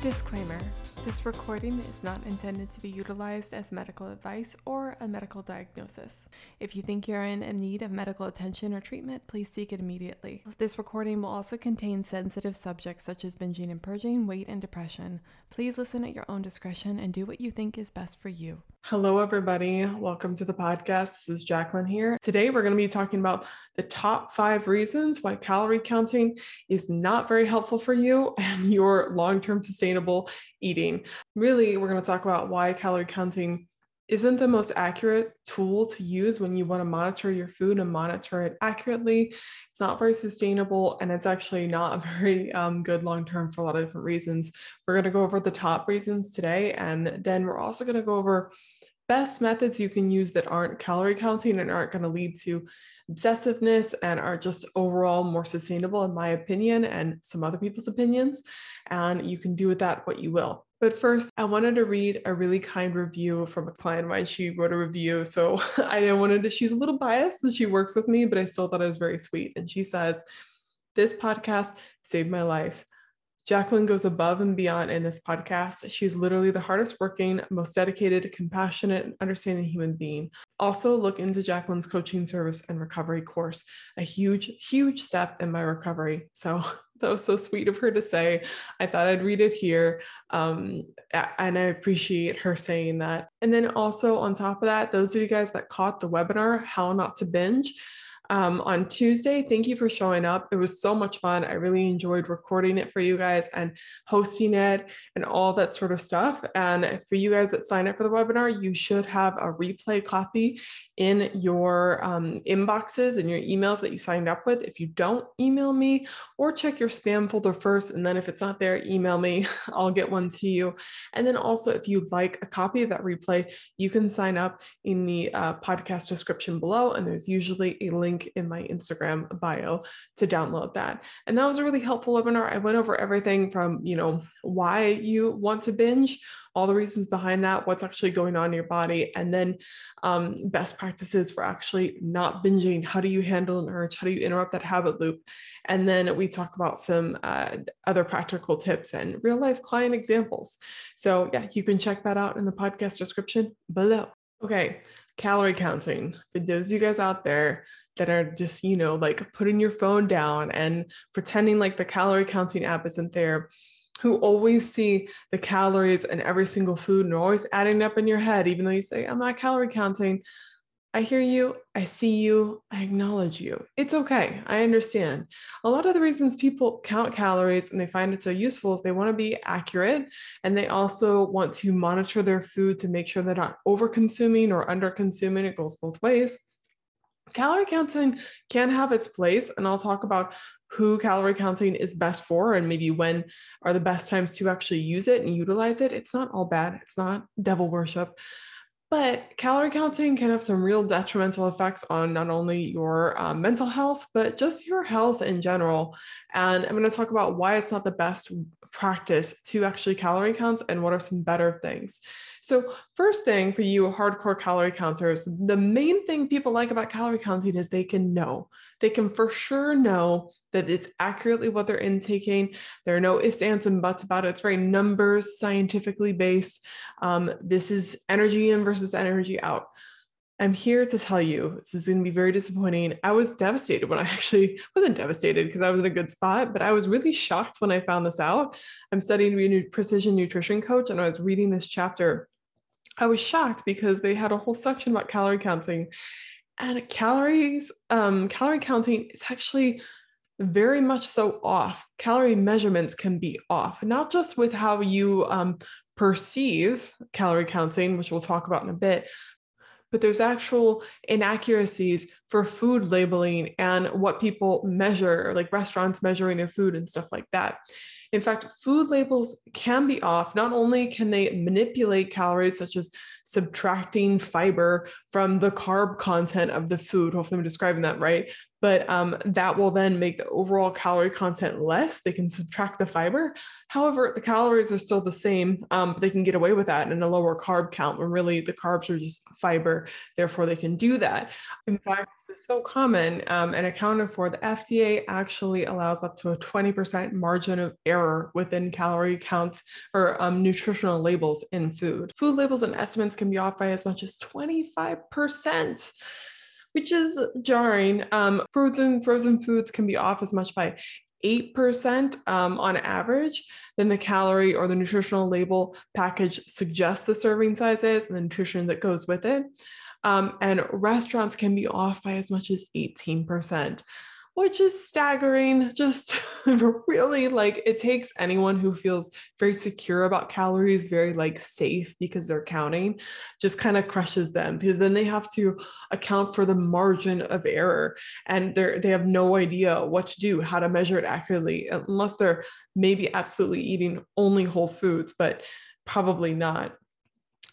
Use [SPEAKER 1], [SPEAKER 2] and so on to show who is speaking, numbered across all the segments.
[SPEAKER 1] Disclaimer this recording is not intended to be utilized as medical advice or a medical diagnosis. If you think you're in need of medical attention or treatment, please seek it immediately. This recording will also contain sensitive subjects such as binging and purging, weight, and depression. Please listen at your own discretion and do what you think is best for you.
[SPEAKER 2] Hello, everybody. Welcome to the podcast. This is Jacqueline here. Today, we're going to be talking about the top five reasons why calorie counting is not very helpful for you and your long term sustainable eating. Really, we're going to talk about why calorie counting isn't the most accurate tool to use when you want to monitor your food and monitor it accurately. It's not very sustainable and it's actually not very um, good long term for a lot of different reasons. We're going to go over the top reasons today, and then we're also going to go over best methods you can use that aren't calorie counting and aren't going to lead to obsessiveness and are just overall more sustainable, in my opinion, and some other people's opinions. And you can do with that what you will. But first, I wanted to read a really kind review from a client of mine. She wrote a review. So I wanted to, she's a little biased and she works with me, but I still thought it was very sweet. And she says, This podcast saved my life. Jacqueline goes above and beyond in this podcast. She's literally the hardest working, most dedicated, compassionate, and understanding human being. Also, look into Jacqueline's coaching service and recovery course, a huge, huge step in my recovery. So that was so sweet of her to say. I thought I'd read it here. Um, and I appreciate her saying that. And then also, on top of that, those of you guys that caught the webinar, How Not to Binge, um, on Tuesday. Thank you for showing up. It was so much fun. I really enjoyed recording it for you guys and hosting it and all that sort of stuff. And for you guys that sign up for the webinar, you should have a replay copy in your um, inboxes and your emails that you signed up with. If you don't, email me or check your spam folder first. And then if it's not there, email me. I'll get one to you. And then also, if you'd like a copy of that replay, you can sign up in the uh, podcast description below. And there's usually a link in my Instagram bio to download that. And that was a really helpful webinar. I went over everything from, you know, why you want to binge, all the reasons behind that, what's actually going on in your body, and then um, best practices for actually not binging. How do you handle an urge? How do you interrupt that habit loop? And then we talk about some uh, other practical tips and real life client examples. So, yeah, you can check that out in the podcast description below. Okay, calorie counting. For those of you guys out there that are just, you know, like putting your phone down and pretending like the calorie counting app isn't there, who always see the calories in every single food and are always adding up in your head, even though you say, I'm not calorie counting. I hear you, I see you, I acknowledge you. It's okay. I understand. A lot of the reasons people count calories and they find it so useful is they want to be accurate and they also want to monitor their food to make sure they're not over consuming or under consuming. It goes both ways. Calorie counting can have its place, and I'll talk about who calorie counting is best for and maybe when are the best times to actually use it and utilize it. It's not all bad, it's not devil worship. But calorie counting can have some real detrimental effects on not only your um, mental health, but just your health in general. And I'm going to talk about why it's not the best practice to actually calorie count and what are some better things. So, first thing for you hardcore calorie counters, the main thing people like about calorie counting is they can know. They can for sure know that it's accurately what they're intaking. There are no ifs, ands, and buts about it. It's very numbers, scientifically based. Um, this is energy in versus energy out. I'm here to tell you this is going to be very disappointing. I was devastated when I actually wasn't devastated because I was in a good spot, but I was really shocked when I found this out. I'm studying to be a precision nutrition coach, and I was reading this chapter I was shocked because they had a whole section about calorie counting. And calories, um, calorie counting is actually very much so off. Calorie measurements can be off, not just with how you um, perceive calorie counting, which we'll talk about in a bit, but there's actual inaccuracies for food labeling and what people measure, like restaurants measuring their food and stuff like that. In fact, food labels can be off. Not only can they manipulate calories, such as subtracting fiber from the carb content of the food, hopefully I'm describing that right, but um, that will then make the overall calorie content less. They can subtract the fiber. However, the calories are still the same, um, they can get away with that in a lower carb count when really the carbs are just fiber. Therefore, they can do that. In fact, this is so common um, and accounted for. The FDA actually allows up to a 20% margin of error within calorie counts or um, nutritional labels in food. Food labels and estimates can be off by as much as 25% which is jarring. Um, frozen frozen foods can be off as much by 8% um, on average, than the calorie or the nutritional label package suggests the serving size is and the nutrition that goes with it. Um, and restaurants can be off by as much as 18% which is staggering. Just really like it takes anyone who feels very secure about calories, very like safe because they're counting, just kind of crushes them because then they have to account for the margin of error and they're they have no idea what to do, how to measure it accurately, unless they're maybe absolutely eating only whole foods, but probably not.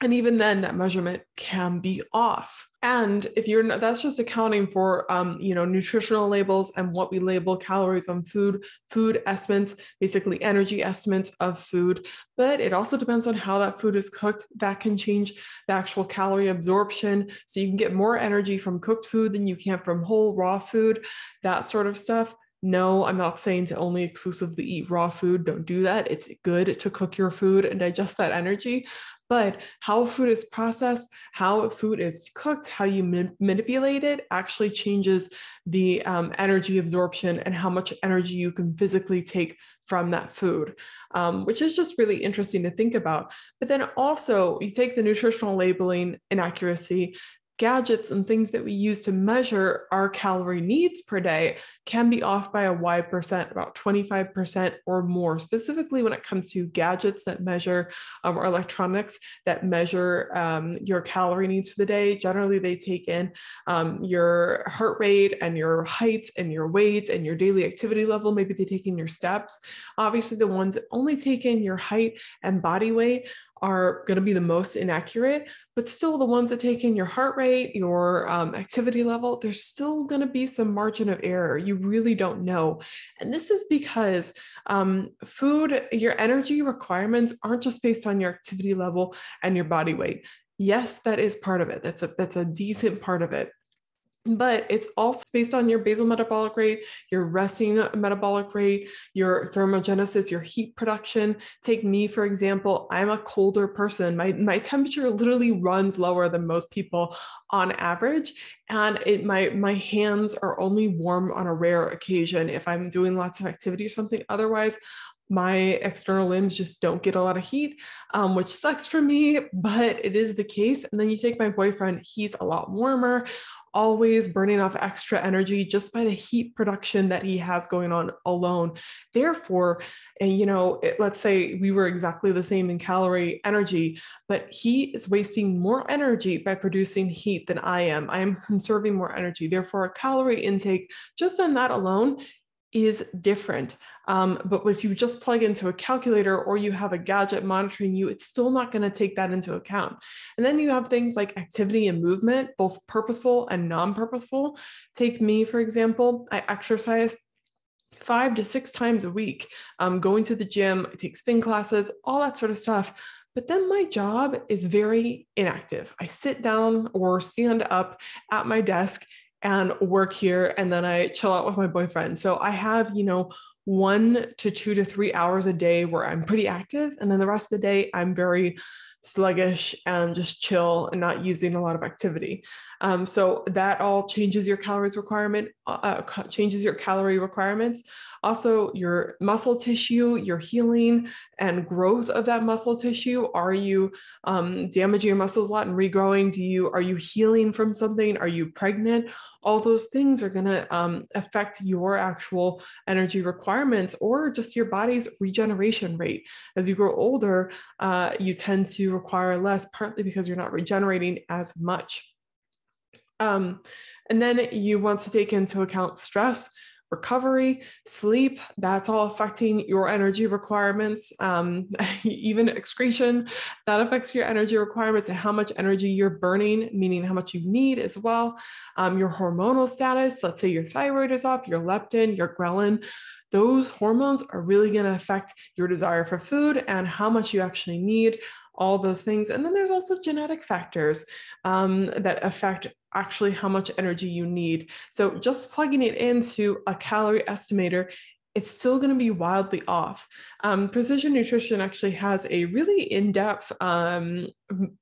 [SPEAKER 2] And even then, that measurement can be off. And if you're not, that's just accounting for, um, you know, nutritional labels and what we label calories on food, food estimates, basically energy estimates of food. But it also depends on how that food is cooked. That can change the actual calorie absorption. So you can get more energy from cooked food than you can from whole raw food, that sort of stuff. No, I'm not saying to only exclusively eat raw food. Don't do that. It's good to cook your food and digest that energy but how food is processed, how food is cooked, how you ma- manipulate it actually changes the um, energy absorption and how much energy you can physically take from that food, um, which is just really interesting to think about. But then also, you take the nutritional labeling inaccuracy gadgets and things that we use to measure our calorie needs per day can be off by a wide percent, about 25% or more, specifically when it comes to gadgets that measure um, or electronics that measure um, your calorie needs for the day. Generally, they take in um, your heart rate and your height and your weight and your daily activity level. Maybe they take in your steps. Obviously, the ones that only take in your height and body weight are going to be the most inaccurate, but still the ones that take in your heart rate, your um, activity level, there's still going to be some margin of error. You really don't know. And this is because um, food, your energy requirements aren't just based on your activity level and your body weight. Yes, that is part of it. That's a that's a decent part of it but it's also based on your basal metabolic rate, your resting metabolic rate, your thermogenesis, your heat production. Take me, for example, I'm a colder person. My, my temperature literally runs lower than most people on average. And it, my, my hands are only warm on a rare occasion if I'm doing lots of activity or something. Otherwise, my external limbs just don't get a lot of heat, um, which sucks for me, but it is the case. And then you take my boyfriend, he's a lot warmer, always burning off extra energy just by the heat production that he has going on alone. Therefore, and you know, it, let's say we were exactly the same in calorie energy, but he is wasting more energy by producing heat than I am. I am conserving more energy. Therefore, a calorie intake just on that alone is different. Um, but if you just plug into a calculator or you have a gadget monitoring you, it's still not going to take that into account. And then you have things like activity and movement, both purposeful and non purposeful. Take me, for example, I exercise five to six times a week, um, going to the gym, I take spin classes, all that sort of stuff. But then my job is very inactive. I sit down or stand up at my desk and work here and then I chill out with my boyfriend. So I have, you know, one to two to three hours a day where I'm pretty active. And then the rest of the day, I'm very sluggish and just chill and not using a lot of activity. Um, so that all changes your calories requirement, uh, uh changes your calorie requirements. Also, your muscle tissue, your healing and growth of that muscle tissue. Are you um, damaging your muscles a lot and regrowing? Do you are you healing from something? Are you pregnant? All those things are going to um, affect your actual energy requirements or just your body's regeneration rate. As you grow older, uh, you tend to require less, partly because you're not regenerating as much. Um, and then you want to take into account stress, recovery, sleep, that's all affecting your energy requirements. Um, even excretion, that affects your energy requirements and how much energy you're burning, meaning how much you need as well. Um, your hormonal status, let's say your thyroid is off, your leptin, your ghrelin, those hormones are really going to affect your desire for food and how much you actually need all those things. And then there's also genetic factors um, that affect actually how much energy you need. So just plugging it into a calorie estimator it's still going to be wildly off. Um, Precision Nutrition actually has a really in depth um,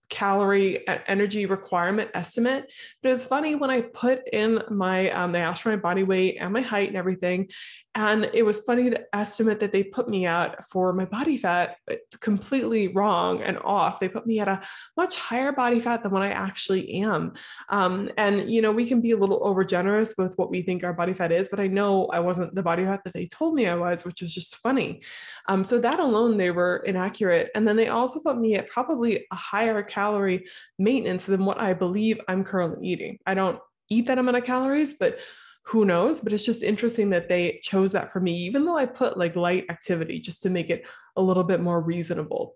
[SPEAKER 2] calorie energy requirement estimate. But it's funny when I put in my, um, they asked for my body weight and my height and everything. And it was funny the estimate that they put me at for my body fat, completely wrong and off. They put me at a much higher body fat than what I actually am. Um, and, you know, we can be a little over generous with what we think our body fat is, but I know I wasn't the body fat that they told me I was, which was just funny. Um, so that alone, they were inaccurate. And then they also put me at probably a higher calorie maintenance than what I believe I'm currently eating. I don't eat that amount of calories, but who knows? But it's just interesting that they chose that for me, even though I put like light activity just to make it a little bit more reasonable.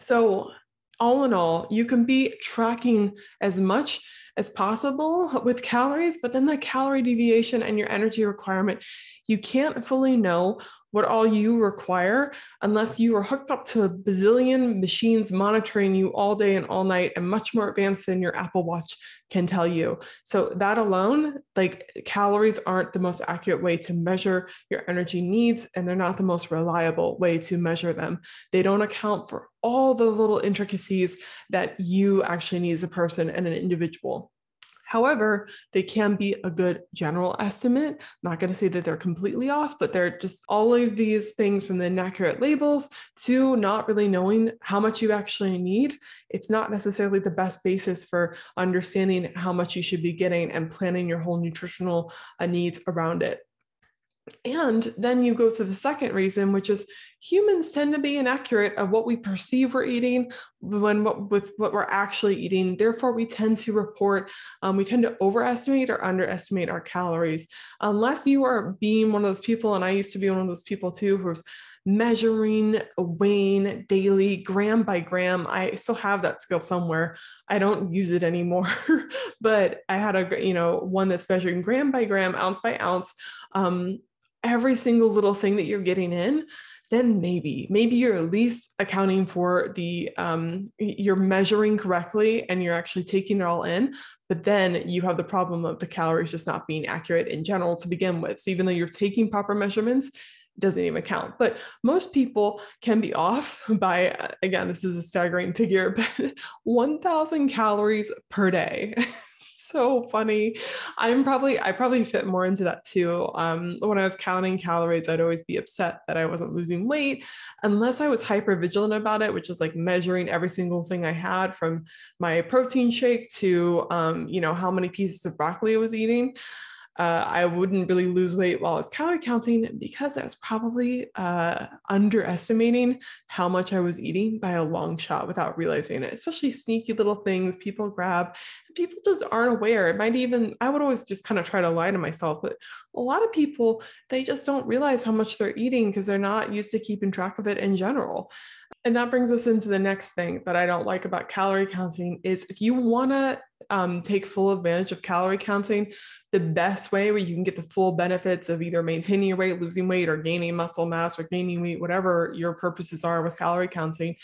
[SPEAKER 2] So, all in all, you can be tracking as much as possible with calories, but then the calorie deviation and your energy requirement, you can't fully know what all you require unless you are hooked up to a bazillion machines monitoring you all day and all night and much more advanced than your Apple Watch can tell you. So, that alone, like calories aren't the most accurate way to measure your energy needs, and they're not the most reliable way to measure them. They don't account for all the little intricacies that you actually need as a person and an individual. However, they can be a good general estimate. I'm not going to say that they're completely off, but they're just all of these things from the inaccurate labels to not really knowing how much you actually need. It's not necessarily the best basis for understanding how much you should be getting and planning your whole nutritional uh, needs around it. And then you go to the second reason, which is humans tend to be inaccurate of what we perceive we're eating when what, with what we're actually eating. Therefore, we tend to report, um, we tend to overestimate or underestimate our calories. Unless you are being one of those people, and I used to be one of those people too, who's measuring, weighing daily, gram by gram. I still have that skill somewhere. I don't use it anymore, but I had a, you know, one that's measuring gram by gram, ounce by ounce. Um, every single little thing that you're getting in, then maybe, maybe you're at least accounting for the, um, you're measuring correctly and you're actually taking it all in. But then you have the problem of the calories just not being accurate in general to begin with. So even though you're taking proper measurements, doesn't even count. But most people can be off by, again, this is a staggering figure, but 1,000 calories per day. so funny. I'm probably I probably fit more into that too. Um, when I was counting calories, I'd always be upset that I wasn't losing weight unless I was hyper vigilant about it, which is like measuring every single thing I had from my protein shake to um, you know how many pieces of broccoli I was eating uh, I wouldn't really lose weight while I was calorie counting because I was probably uh, underestimating how much I was eating by a long shot without realizing it, especially sneaky little things people grab. People just aren't aware. It might even, I would always just kind of try to lie to myself, but a lot of people, they just don't realize how much they're eating because they're not used to keeping track of it in general. And that brings us into the next thing that I don't like about calorie counting is if you want to um, take full advantage of calorie counting, the best way where you can get the full benefits of either maintaining your weight, losing weight, or gaining muscle mass or gaining weight, whatever your purposes are with calorie counting,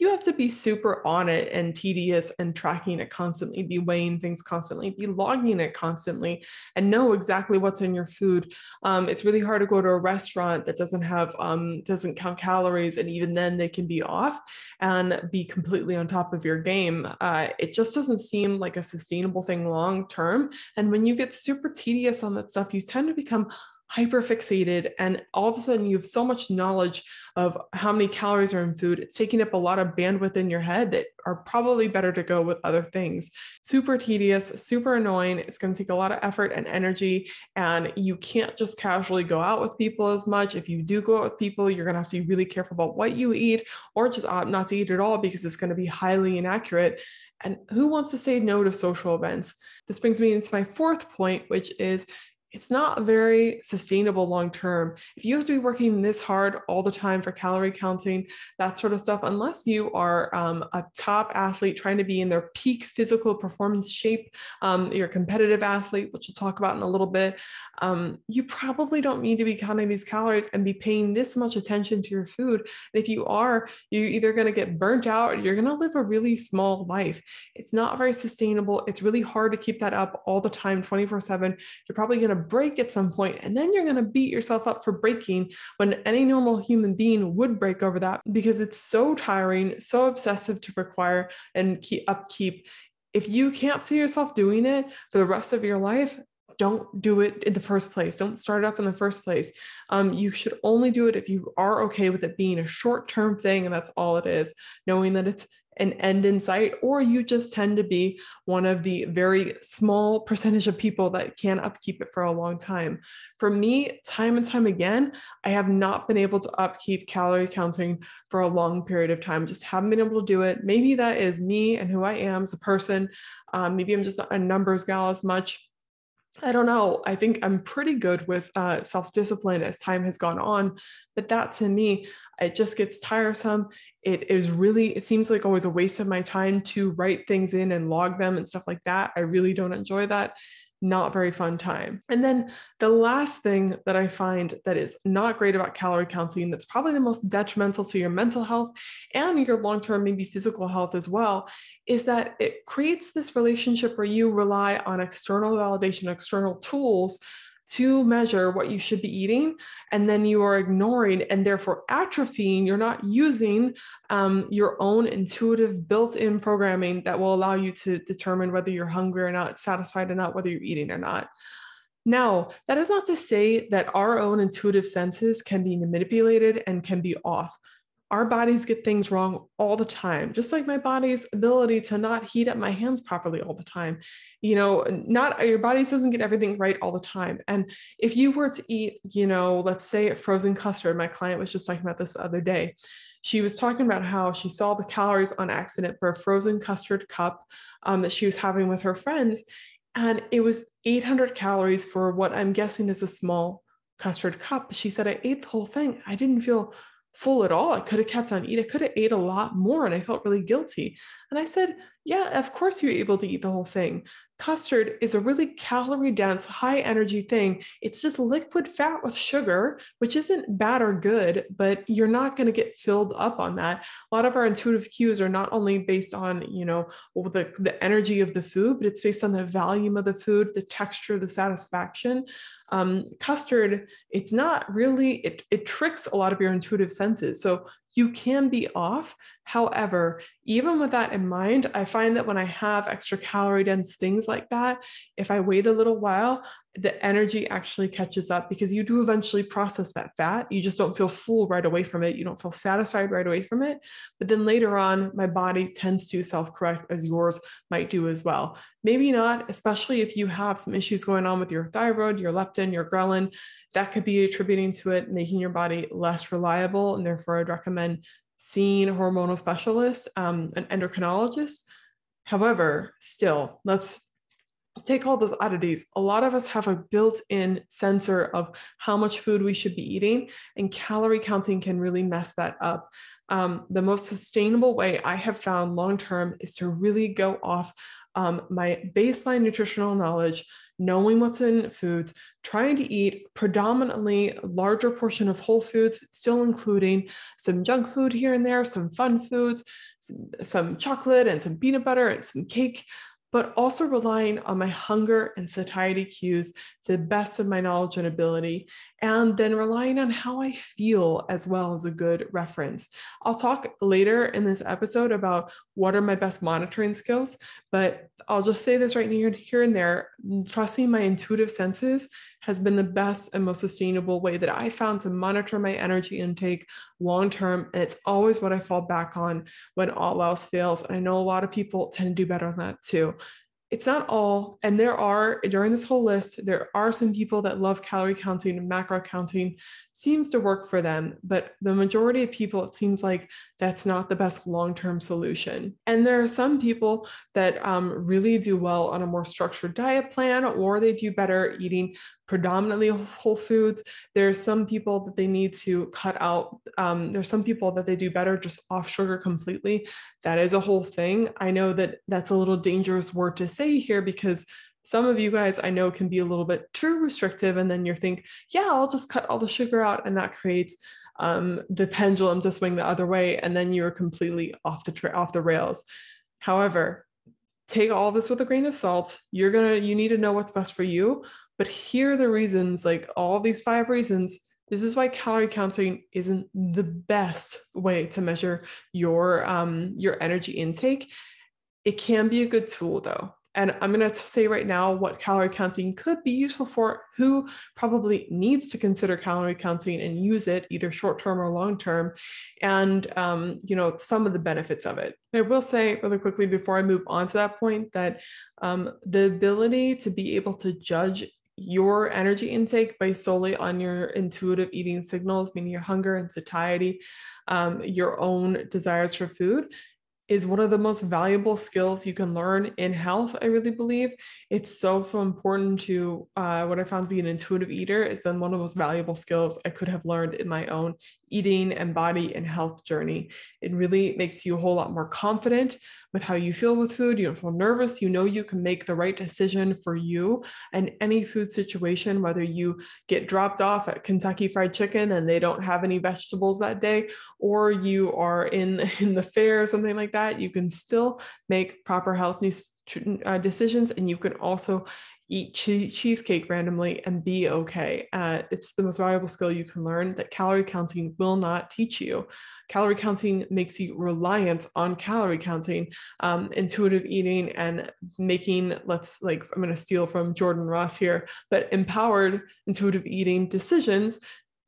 [SPEAKER 2] you have to be super on it and tedious and tracking it constantly, be weighing things constantly, be logging it constantly, and know exactly what's in your food. Um, it's really hard to go to a restaurant that doesn't have um, doesn't count calories, and even then they can be off and be completely on top of your game. Uh, it just doesn't seem like a sustainable thing long term. And when you get super tedious on that stuff, you tend to become hyper fixated and all of a sudden you have so much knowledge of how many calories are in food it's taking up a lot of bandwidth in your head that are probably better to go with other things. Super tedious super annoying it's going to take a lot of effort and energy and you can't just casually go out with people as much. If you do go out with people you're going to have to be really careful about what you eat or just opt not to eat at all because it's going to be highly inaccurate. And who wants to say no to social events? This brings me into my fourth point, which is it's not very sustainable long term. If you have to be working this hard all the time for calorie counting, that sort of stuff, unless you are um, a top athlete trying to be in their peak physical performance shape, um, you're a competitive athlete, which we'll talk about in a little bit, um, you probably don't need to be counting these calories and be paying this much attention to your food. And if you are, you're either going to get burnt out or you're going to live a really small life. It's not very sustainable. It's really hard to keep that up all the time, 24 7. You're probably going to break at some point, and then you're going to beat yourself up for breaking when any normal human being would break over that because it's so tiring, so obsessive to require and keep upkeep. If you can't see yourself doing it for the rest of your life, don't do it in the first place. Don't start it up in the first place. Um, you should only do it if you are okay with it being a short term thing, and that's all it is, knowing that it's an end in sight, or you just tend to be one of the very small percentage of people that can upkeep it for a long time. For me, time and time again, I have not been able to upkeep calorie counting for a long period of time, just haven't been able to do it. Maybe that is me and who I am as a person. Um, maybe I'm just a numbers gal as much I don't know. I think I'm pretty good with uh, self discipline as time has gone on. But that to me, it just gets tiresome. It is really, it seems like always a waste of my time to write things in and log them and stuff like that. I really don't enjoy that not very fun time. And then the last thing that I find that is not great about calorie counting, that's probably the most detrimental to your mental health and your long term, maybe physical health as well, is that it creates this relationship where you rely on external validation, external tools to measure what you should be eating, and then you are ignoring and therefore atrophying. You're not using um, your own intuitive built in programming that will allow you to determine whether you're hungry or not, satisfied or not, whether you're eating or not. Now, that is not to say that our own intuitive senses can be manipulated and can be off our bodies get things wrong all the time just like my body's ability to not heat up my hands properly all the time. You know not your body doesn't get everything right all the time. And if you were to eat you know let's say a frozen custard my client was just talking about this the other day. She was talking about how she saw the calories on accident for a frozen custard cup um, that she was having with her friends and it was 800 calories for what i'm guessing is a small custard cup. She said i ate the whole thing. I didn't feel full at all. I could have kept on eating. I could have ate a lot more and I felt really guilty. And I said, Yeah, of course you're able to eat the whole thing. Custard is a really calorie dense, high energy thing. It's just liquid fat with sugar, which isn't bad or good, but you're not going to get filled up on that. A lot of our intuitive cues are not only based on, you know, the, the energy of the food, but it's based on the volume of the food, the texture, the satisfaction. Um, custard, it's not really, it, it tricks a lot of your intuitive senses. So you can be off. However, even with that in mind, I find that when I have extra calorie dense things like that, if I wait a little while, the energy actually catches up because you do eventually process that fat. You just don't feel full right away from it. You don't feel satisfied right away from it. But then later on, my body tends to self correct as yours might do as well. Maybe not, especially if you have some issues going on with your thyroid, your leptin, your ghrelin. That could be attributing to it, making your body less reliable. And therefore, I'd recommend seeing a hormonal specialist, um, an endocrinologist. However, still, let's take all those oddities. A lot of us have a built in sensor of how much food we should be eating, and calorie counting can really mess that up. Um, the most sustainable way I have found long term is to really go off um, my baseline nutritional knowledge, knowing what's in foods, trying to eat predominantly larger portion of whole foods, still including some junk food here and there, some fun foods, some, some chocolate and some peanut butter and some cake, but also relying on my hunger and satiety cues to the best of my knowledge and ability, and then relying on how I feel as well as a good reference. I'll talk later in this episode about what are my best monitoring skills, but I'll just say this right here, here and there. Trusting my intuitive senses has been the best and most sustainable way that I found to monitor my energy intake long term. And it's always what I fall back on when all else fails. And I know a lot of people tend to do better on that too. It's not all, and there are during this whole list, there are some people that love calorie counting and macro counting. Seems to work for them. But the majority of people, it seems like that's not the best long term solution. And there are some people that um, really do well on a more structured diet plan, or they do better eating predominantly whole foods. There's some people that they need to cut out. Um, there's some people that they do better just off sugar completely. That is a whole thing. I know that that's a little dangerous word to say here because some of you guys I know can be a little bit too restrictive, and then you think, yeah, I'll just cut all the sugar out, and that creates um, the pendulum to swing the other way, and then you're completely off the tra- off the rails. However, take all this with a grain of salt. You're gonna you need to know what's best for you. But here are the reasons, like all these five reasons. This is why calorie counting isn't the best way to measure your um, your energy intake. It can be a good tool though. And I'm going to say right now what calorie counting could be useful for, who probably needs to consider calorie counting and use it either short term or long term, and um, you know some of the benefits of it. I will say really quickly before I move on to that point that um, the ability to be able to judge your energy intake based solely on your intuitive eating signals, meaning your hunger and satiety, um, your own desires for food, is one of the most valuable skills you can learn in health. I really believe it's so, so important to uh, what I found to be an intuitive eater. It's been one of the most valuable skills I could have learned in my own eating and body and health journey. It really makes you a whole lot more confident with how you feel with food. You don't feel nervous. You know you can make the right decision for you and any food situation, whether you get dropped off at Kentucky Fried Chicken and they don't have any vegetables that day, or you are in, in the fair or something like that, you can still make proper health uh, decisions and you can also eat cheesecake randomly and be okay. Uh, it's the most valuable skill you can learn that calorie counting will not teach you. Calorie counting makes you reliant on calorie counting, um, intuitive eating, and making, let's like, I'm going to steal from Jordan Ross here, but empowered intuitive eating decisions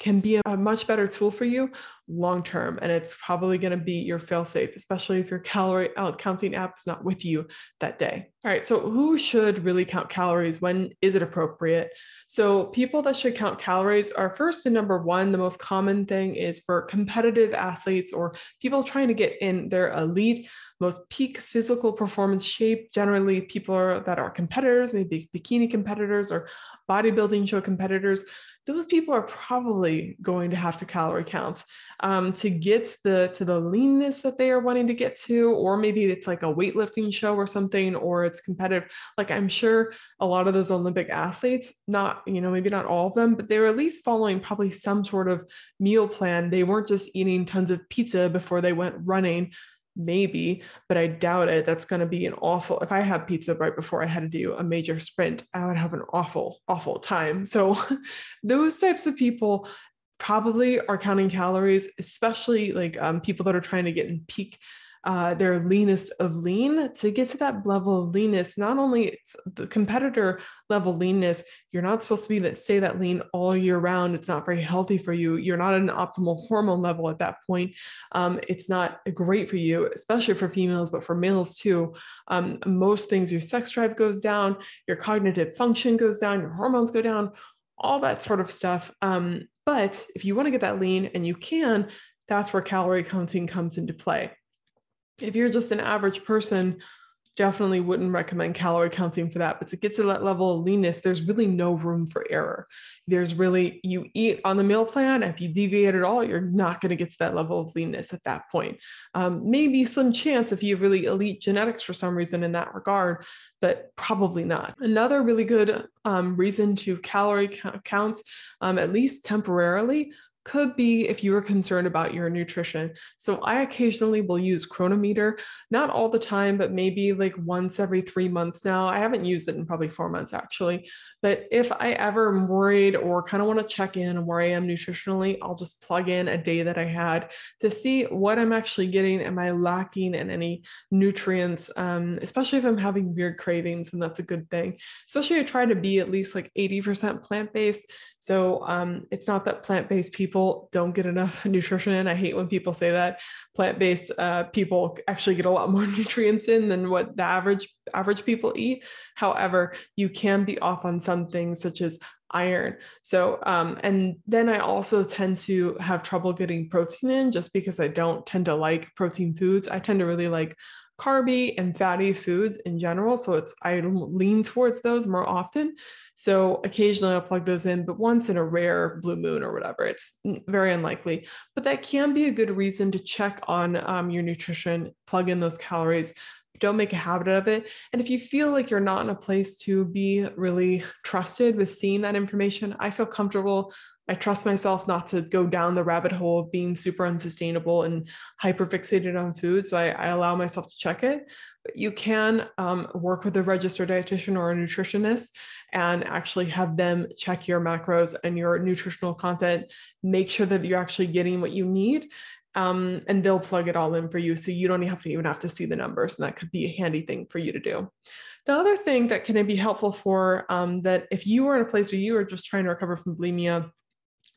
[SPEAKER 2] can be a much better tool for you long term. And it's probably going to be your fail safe, especially if your calorie counting app is not with you that day. All right. So, who should really count calories? When is it appropriate? So, people that should count calories are first and number one. The most common thing is for competitive athletes or people trying to get in their elite, most peak physical performance shape. Generally, people are, that are competitors, maybe bikini competitors or bodybuilding show competitors those people are probably going to have to calorie count um, to get the to the leanness that they are wanting to get to or maybe it's like a weightlifting show or something or it's competitive. Like i'm sure a lot of those olympic athletes not you know maybe not all of them but they were at least following probably some sort of meal plan. They weren't just eating tons of pizza before they went running maybe, but I doubt it. That's going to be an awful. If I had pizza right before I had to do a major sprint, I would have an awful, awful time. So, those types of people probably are counting calories, especially like um, people that are trying to get in peak uh, their leanest of lean to get to that level of leanness. Not only the competitor level leanness you're not supposed to be that stay that lean all year round. It's not very healthy for you. You're not at an optimal hormone level at that point. Um, it's not great for you especially for females but for males too. Um, most things your sex drive goes down your cognitive function goes down your hormones go down all that sort of stuff. Um, but if you want to get that lean and you can that's where calorie counting comes into play if you're just an average person, definitely wouldn't recommend calorie counting for that. But to get to that level of leanness, there's really no room for error. There's really, you eat on the meal plan. If you deviate at all, you're not going to get to that level of leanness at that point. Um, maybe some chance if you have really elite genetics for some reason in that regard, but probably not. Another really good um, reason to calorie count, um, at least temporarily, could be if you are concerned about your nutrition. So I occasionally will use Cronometer, not all the time, but maybe like once every three months now. I haven't used it in probably four months actually. But if I ever am worried or kind of want to check in on where I am nutritionally, I'll just plug in a day that I had to see what I'm actually getting. Am I lacking in any nutrients? Um, especially if I'm having weird cravings, and that's a good thing. Especially I try to be at least like 80% plant-based So um, it's not that plant based people don't get enough nutrition in. I hate when people say that plant based uh, people actually get a lot more nutrients in than what the average average people eat. However, you can be off on some things such as iron. So, um, and then I also tend to have trouble getting protein in just because I don't tend to like protein foods. I tend to really like carby and fatty foods in general. So it's I lean towards those more often. So occasionally I'll plug those in, but once in a rare blue moon or whatever, it's very unlikely. But that can be a good reason to check on um, your nutrition, plug in those calories. Don't make a habit of it. And if you feel like you're not in a place to be really trusted with seeing that information, I feel comfortable I trust myself not to go down the rabbit hole of being super unsustainable and hyper fixated on food. So I, I allow myself to check it. But you can um, work with a registered dietitian or a nutritionist and actually have them check your macros and your nutritional content, make sure that you're actually getting what you need. Um, and they'll plug it all in for you. So you don't have to even have to see the numbers. And that could be a handy thing for you to do. The other thing that can be helpful for um, that if you are in a place where you are just trying to recover from bulimia,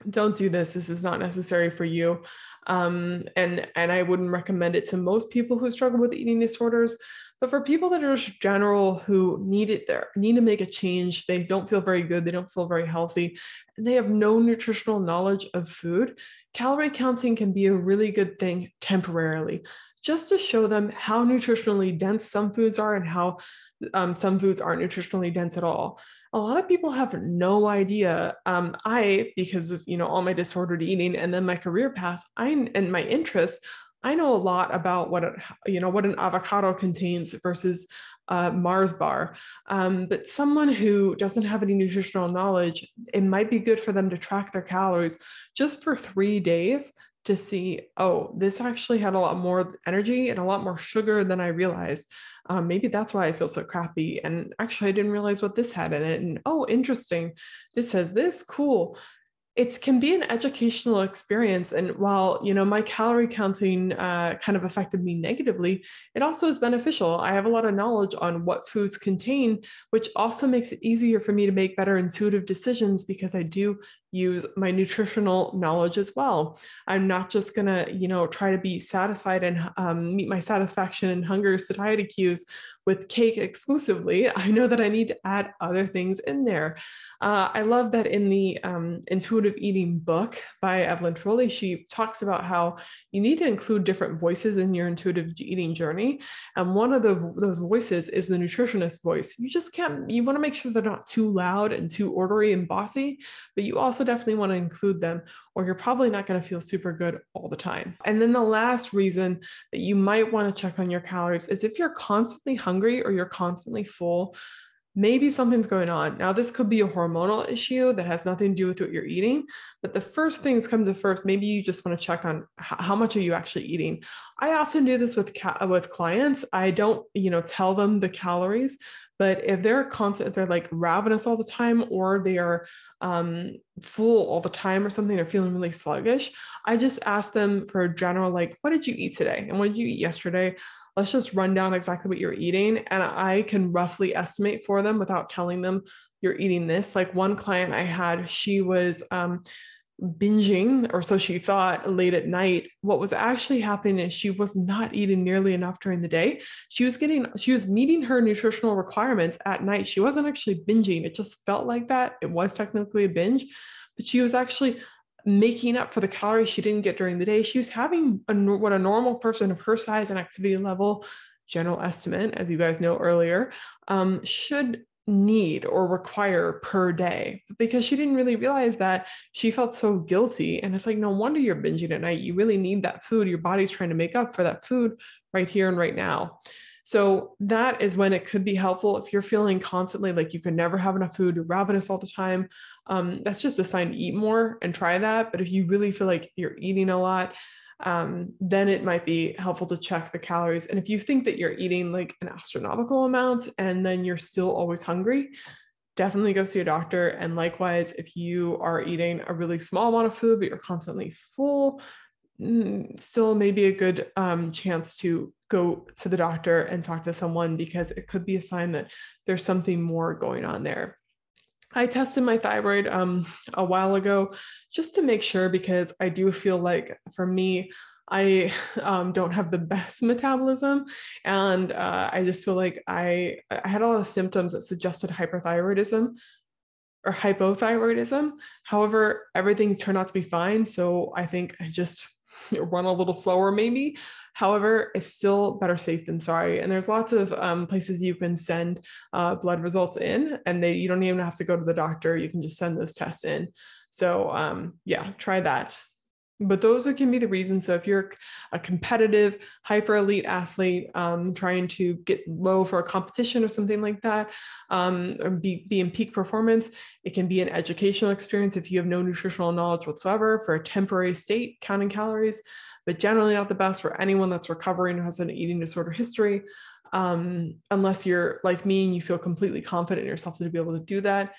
[SPEAKER 2] don't do this this is not necessary for you. Um, and and i wouldn't recommend it to most people who struggle with eating disorders but for people that are just general who need it there need to make a change they don't feel very good they don't feel very healthy and they have no nutritional knowledge of food calorie counting can be a really good thing temporarily just to show them how nutritionally dense some foods are and how um, some foods aren't nutritionally dense at all a lot of people have no idea. Um, I, because of you know all my disordered eating and then my career path, I and my interests, I know a lot about what you know what an avocado contains versus a Mars bar. Um, but someone who doesn't have any nutritional knowledge, it might be good for them to track their calories just for three days to see, oh, this actually had a lot more energy and a lot more sugar than I realized. Um, maybe that's why I feel so crappy. And actually, I didn't realize what this had in it. And oh, interesting. This has this. Cool it can be an educational experience and while you know my calorie counting uh, kind of affected me negatively it also is beneficial i have a lot of knowledge on what foods contain which also makes it easier for me to make better intuitive decisions because i do use my nutritional knowledge as well i'm not just going to you know try to be satisfied and um, meet my satisfaction and hunger satiety cues with cake exclusively, I know that I need to add other things in there. Uh, I love that in the um, intuitive eating book by Evelyn Tribole, she talks about how you need to include different voices in your intuitive eating journey. And one of the, those voices is the nutritionist voice. You just can't, you want to make sure they're not too loud and too ordery and bossy, but you also definitely want to include them or you're probably not going to feel super good all the time. And then the last reason that you might want to check on your calories is if you're constantly hungry or you're constantly full, maybe something's going on. Now, this could be a hormonal issue that has nothing to do with what you're eating, but the first things come to first. Maybe you just want to check on how much are you actually eating. I often do this with ca- with clients. I don't, you know, tell them the calories, but if they're constant, if they're like ravenous all the time, or they are um, full all the time, or something, they're feeling really sluggish, I just ask them for a general, like, what did you eat today? And what did you eat yesterday? let's just run down exactly what you're eating. And I can roughly estimate for them without telling them you're eating this. Like one client I had, she was um, binging, or so she thought, late at night. What was actually happening is she was not eating nearly enough during the day. She was getting, she was meeting her nutritional requirements at night. She wasn't actually binging. It just felt like that. It was technically a binge, but she was actually making up for the calories she didn't get during the day. She was having a, what a normal person of her size and activity level, general estimate, as you guys know earlier, um, should need or require per day because she didn't really realize that she felt so guilty and it's like no wonder you're binging at night you really need that food your body's trying to make up for that food right here and right now so that is when it could be helpful if you're feeling constantly like you can never have enough food, you're ravenous all the time. Um, that's just a sign to eat more and try that. But if you really feel like you're eating a lot, um, then it might be helpful to check the calories. And if you think that you're eating like an astronomical amount and then you're still always hungry, definitely go see a doctor. And likewise, if you are eating a really small amount of food, but you're constantly full, mm, still maybe a good um, chance to go to the doctor and talk to someone because it could be a sign that there's something more going on there. I tested my thyroid um, a while ago just to make sure because I do feel like for me, I um, don't have the best metabolism, and uh, I just feel like I I had a lot of symptoms that suggested hyperthyroidism or hypothyroidism. However, everything turned out to be fine, so I think I just run a little slower maybe. However, it's still better safe than sorry. And there's lots of um, places you can send uh, blood results in, and they you don't even have to go to the doctor. You can just send those tests in. So um, yeah, try that. But those can be the reasons. So if you're a competitive, hyper elite athlete um, trying to get low for a competition or something like that, um, or be, be in peak performance, it can be an educational experience if you have no nutritional knowledge whatsoever for a temporary state, counting calories but generally not the best for anyone that's recovering or has an eating disorder history. Um, unless you're like me and you feel completely confident in yourself to be able to do that.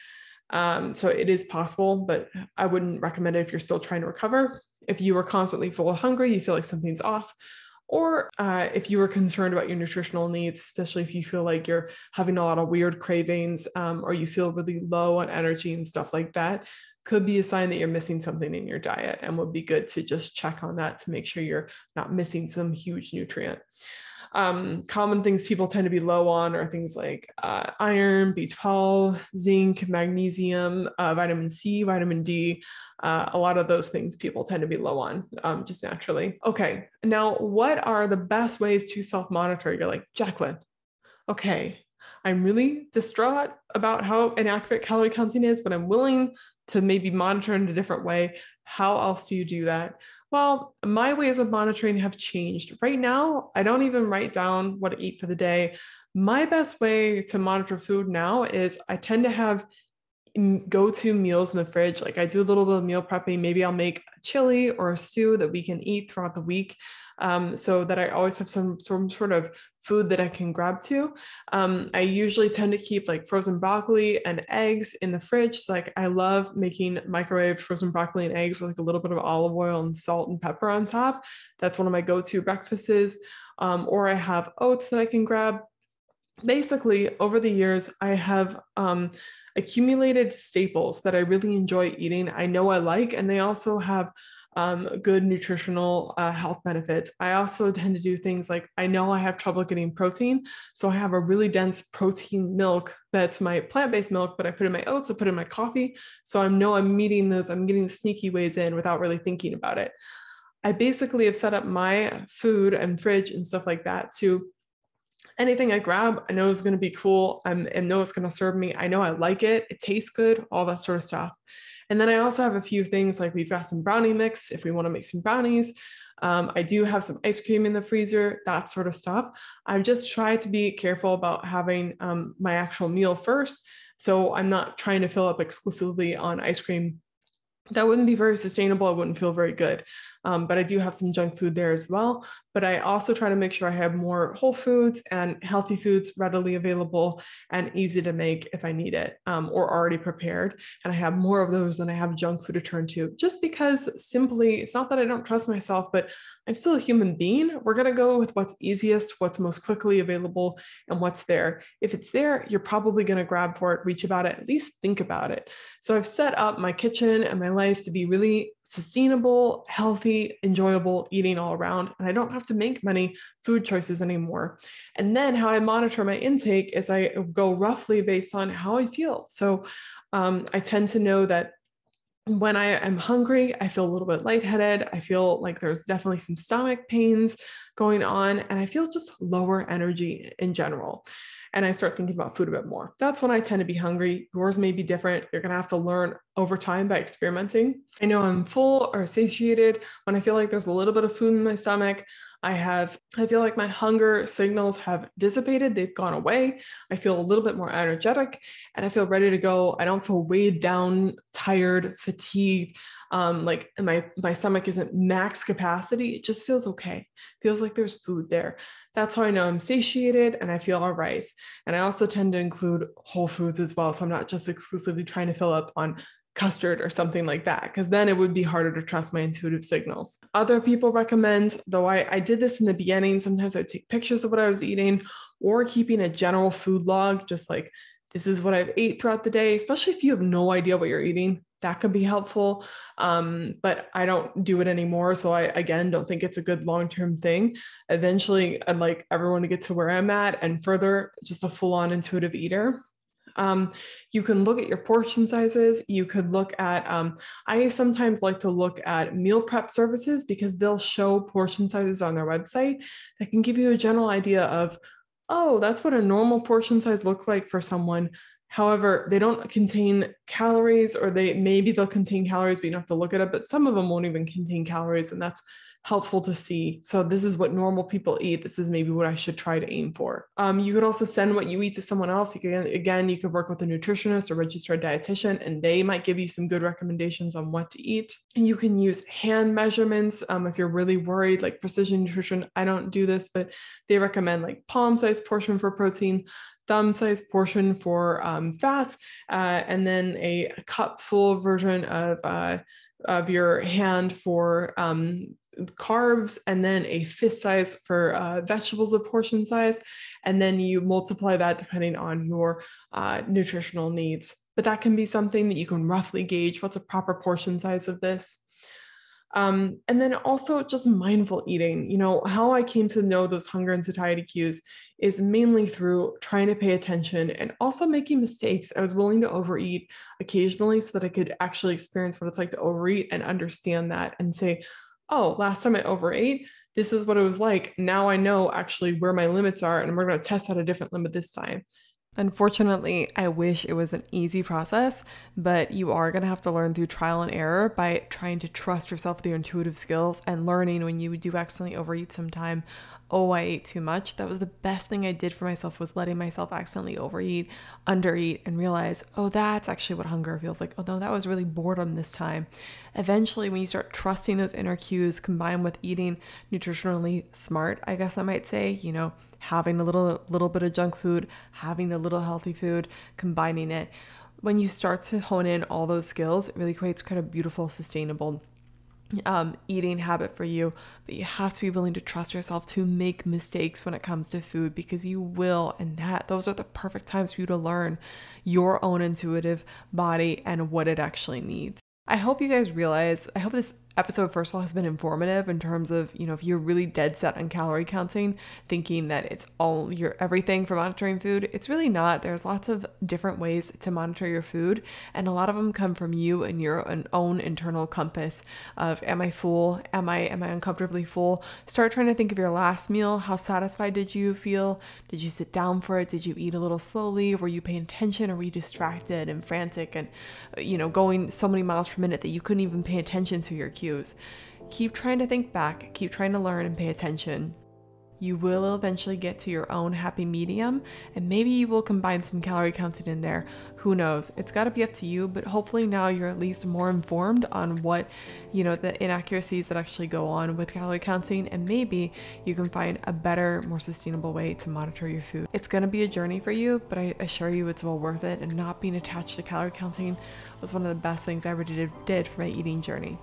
[SPEAKER 2] Um, so it is possible, but I wouldn't recommend it if you're still trying to recover. If you are constantly full of hungry, you feel like something's off, or uh, if you are concerned about your nutritional needs, especially if you feel like you're having a lot of weird cravings um, or you feel really low on energy and stuff like that, could be a sign that you're missing something in your diet and would be good to just check on that to make sure you're not missing some huge nutrient. Um, common things people tend to be low on are things like uh, iron, B12, zinc, magnesium, uh, vitamin C, vitamin D. Uh, a lot of those things people tend to be low on um, just naturally. Okay, now what are the best ways to self monitor? You're like, Jacqueline, okay, I'm really distraught about how inaccurate calorie counting is, but I'm willing to maybe monitor in a different way. How else do you do that? Well, my ways of monitoring have changed. Right now, I don't even write down what I eat for the day. My best way to monitor food now is I tend to have go to meals in the fridge. Like I do a little bit of meal prepping. Maybe I'll make a chili or a stew that we can eat throughout the week um, so that I always have some, some sort of food that I can grab to. Um, I usually tend to keep like frozen broccoli and eggs in the fridge. So, like I love making microwave frozen broccoli and eggs with like a little bit of olive oil and salt and pepper on top. That's one of my go-to breakfasts. Um, or I have oats that I can grab. Basically, over the years, I have um, accumulated staples that I really enjoy eating. I know I like, and they also have um, good nutritional uh, health benefits. I also tend to do things like I know I have trouble getting protein. So I have a really dense protein milk that's my plant based milk, but I put in my oats, I put in my coffee. So I know I'm meeting those, I'm getting the sneaky ways in without really thinking about it. I basically have set up my food and fridge and stuff like that to anything I grab, I know is going to be cool. I'm, I know it's going to serve me. I know I like it. It tastes good, all that sort of stuff. And then I also have a few things like we've got some brownie mix if we want to make some brownies. Um, I do have some ice cream in the freezer, that sort of stuff. I've just tried to be careful about having um, my actual meal first. So I'm not trying to fill up exclusively on ice cream that wouldn't be very sustainable. I wouldn't feel very good. Um, but I do have some junk food there as well. But I also try to make sure I have more whole foods and healthy foods readily available and easy to make if I need it um, or already prepared. And I have more of those than I have junk food to turn to, just because simply it's not that I don't trust myself, but I'm still a human being. We're going to go with what's easiest, what's most quickly available, and what's there. If it's there, you're probably going to grab for it, reach about it, at least think about it. So I've set up my kitchen and my life to be really sustainable, healthy, enjoyable eating all around. And I don't have to make many food choices anymore. And then how I monitor my intake is I go roughly based on how I feel. So um, I tend to know that when I am hungry, I feel a little bit lightheaded. I feel like there's definitely some stomach pains going on, and I feel just lower energy in general and I start thinking about food a bit more. That's when I tend to be hungry. Yours may be different. You're going to have to learn over time by experimenting. I know I'm full or satiated when I feel like there's a little bit of food in my stomach. I have, I feel like my hunger signals have dissipated. They've gone away. I feel a little bit more energetic and I feel ready to go. I don't feel weighed down, tired, fatigued um, like my my stomach isn't max capacity it just feels okay feels like there's food there that's how i know i'm satiated and i feel all right and i also tend to include whole foods as well so i'm not just exclusively trying to fill up on custard or something like that, because then it would be harder to trust my intuitive signals. Other people recommend, though I, I did this in the beginning, sometimes I would take pictures of what I was eating or keeping a general food log, just like this is what I've ate throughout the day, especially if you have no idea what you're eating. That could be helpful. Um, but I don't do it anymore. So I, again, don't think it's a good long term thing. Eventually, I'd like everyone to get to where I'm at and further, just a full on intuitive eater. Um, you can look at your portion sizes. You could look at, um, I sometimes like to look at meal prep services because they'll show portion sizes on their website that can give you a general idea of oh, that's what a normal portion size looks like for someone. However, they don't contain calories, or they maybe they'll contain calories, but you don't have to look at it. But some of them won't even contain calories, and that's helpful to see. So this is what normal people eat. This is maybe what I should try to aim for. Um, you could also send what you eat to someone else. You can again, you could work with a nutritionist or registered dietitian, and they might give you some good recommendations on what to eat. And you can use hand measurements um, if you're really worried, like precision nutrition. I don't do this, but they recommend like palm-sized portion for protein, thumb size portion for um, fats, uh, and then a cup full version of uh, of your hand for um, carbs and then a fist size for uh, vegetables of portion size. And then you multiply that depending on your uh, nutritional needs. But that can be something that you can roughly gauge. What's a proper portion size of this um, and then also just mindful eating you know how i came to know those hunger and satiety cues is mainly through trying to pay attention and also making mistakes i was willing to overeat occasionally so that i could actually experience what it's like to overeat and understand that and say oh, last time I overate, this is what it was like. Now I know actually where my limits are, and we're going to test out a different limit this time.
[SPEAKER 1] Unfortunately, I wish it was an easy process, but you are going to have to learn through trial and error by trying to trust yourself with your intuitive skills and learning when you do accidentally overeat sometime. Oh i ate too much. That was the best thing i did for myself was letting myself accidentally overeat undereat and realize oh that's actually what hunger feels like. Oh no that was really boredom this time. Eventually when you start trusting those inner cues combined with eating nutritionally smart i guess i might say you know having a little little bit of junk food having a little healthy food combining it when you start to hone in all those skills it really creates kind of beautiful sustainable um, eating habit for you, but you have to be willing to trust yourself to make mistakes when it comes to food because you will, and that those are the perfect times for you to learn your own intuitive body and what it actually needs. I hope you guys realize, I hope this episode, first of all, has been informative in terms of, you know, if you're really dead set on calorie counting, thinking that it's all your everything for monitoring food, it's really not. There's lots of different ways to monitor your food, and a lot of them come from you and your own internal compass of am I full? Am I am I uncomfortably full? Start trying to think of your last meal. How satisfied did you feel? Did you sit down for it? Did you eat a little slowly? Were you paying attention or were you distracted and frantic and you know, going so many miles minute that you couldn't even pay attention to your cues. Keep trying to think back, keep trying to learn and pay attention. You will eventually get to your own happy medium, and maybe you will combine some calorie counting in there. Who knows? It's got to be up to you, but hopefully now you're at least more informed on what, you know, the inaccuracies that actually go on with calorie counting, and maybe you can find a better, more sustainable way to monitor your food. It's going to be a journey for you, but I assure you it's well worth it, and not being attached to calorie counting was one of the best things I ever did, did for my eating journey.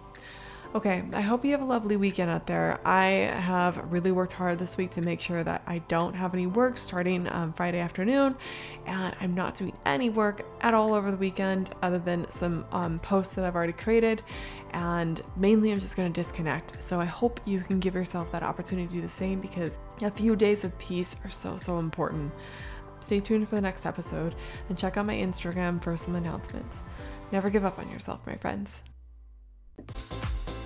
[SPEAKER 1] Okay, I hope you have a lovely weekend out there. I have really worked hard this week to make sure that I don't have any work starting um, Friday afternoon, and I'm not doing any work at all over the weekend other than some um, posts that I've already created. And mainly, I'm just going to disconnect. So I hope you can give yourself that opportunity to do the same because a few days of peace are so, so important. Stay tuned for the next episode and check out my Instagram for some announcements. Never give up on yourself, my friends.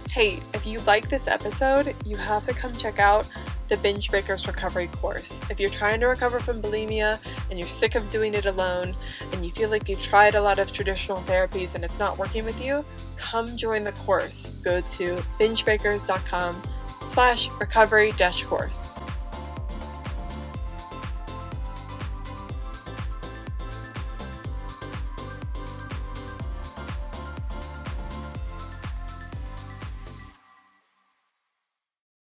[SPEAKER 3] Hey, if you like this episode, you have to come check out the Binge Breakers Recovery course. If you're trying to recover from bulimia and you're sick of doing it alone and you feel like you've tried a lot of traditional therapies and it's not working with you, come join the course. Go to bingebreakers.com slash recovery dash course.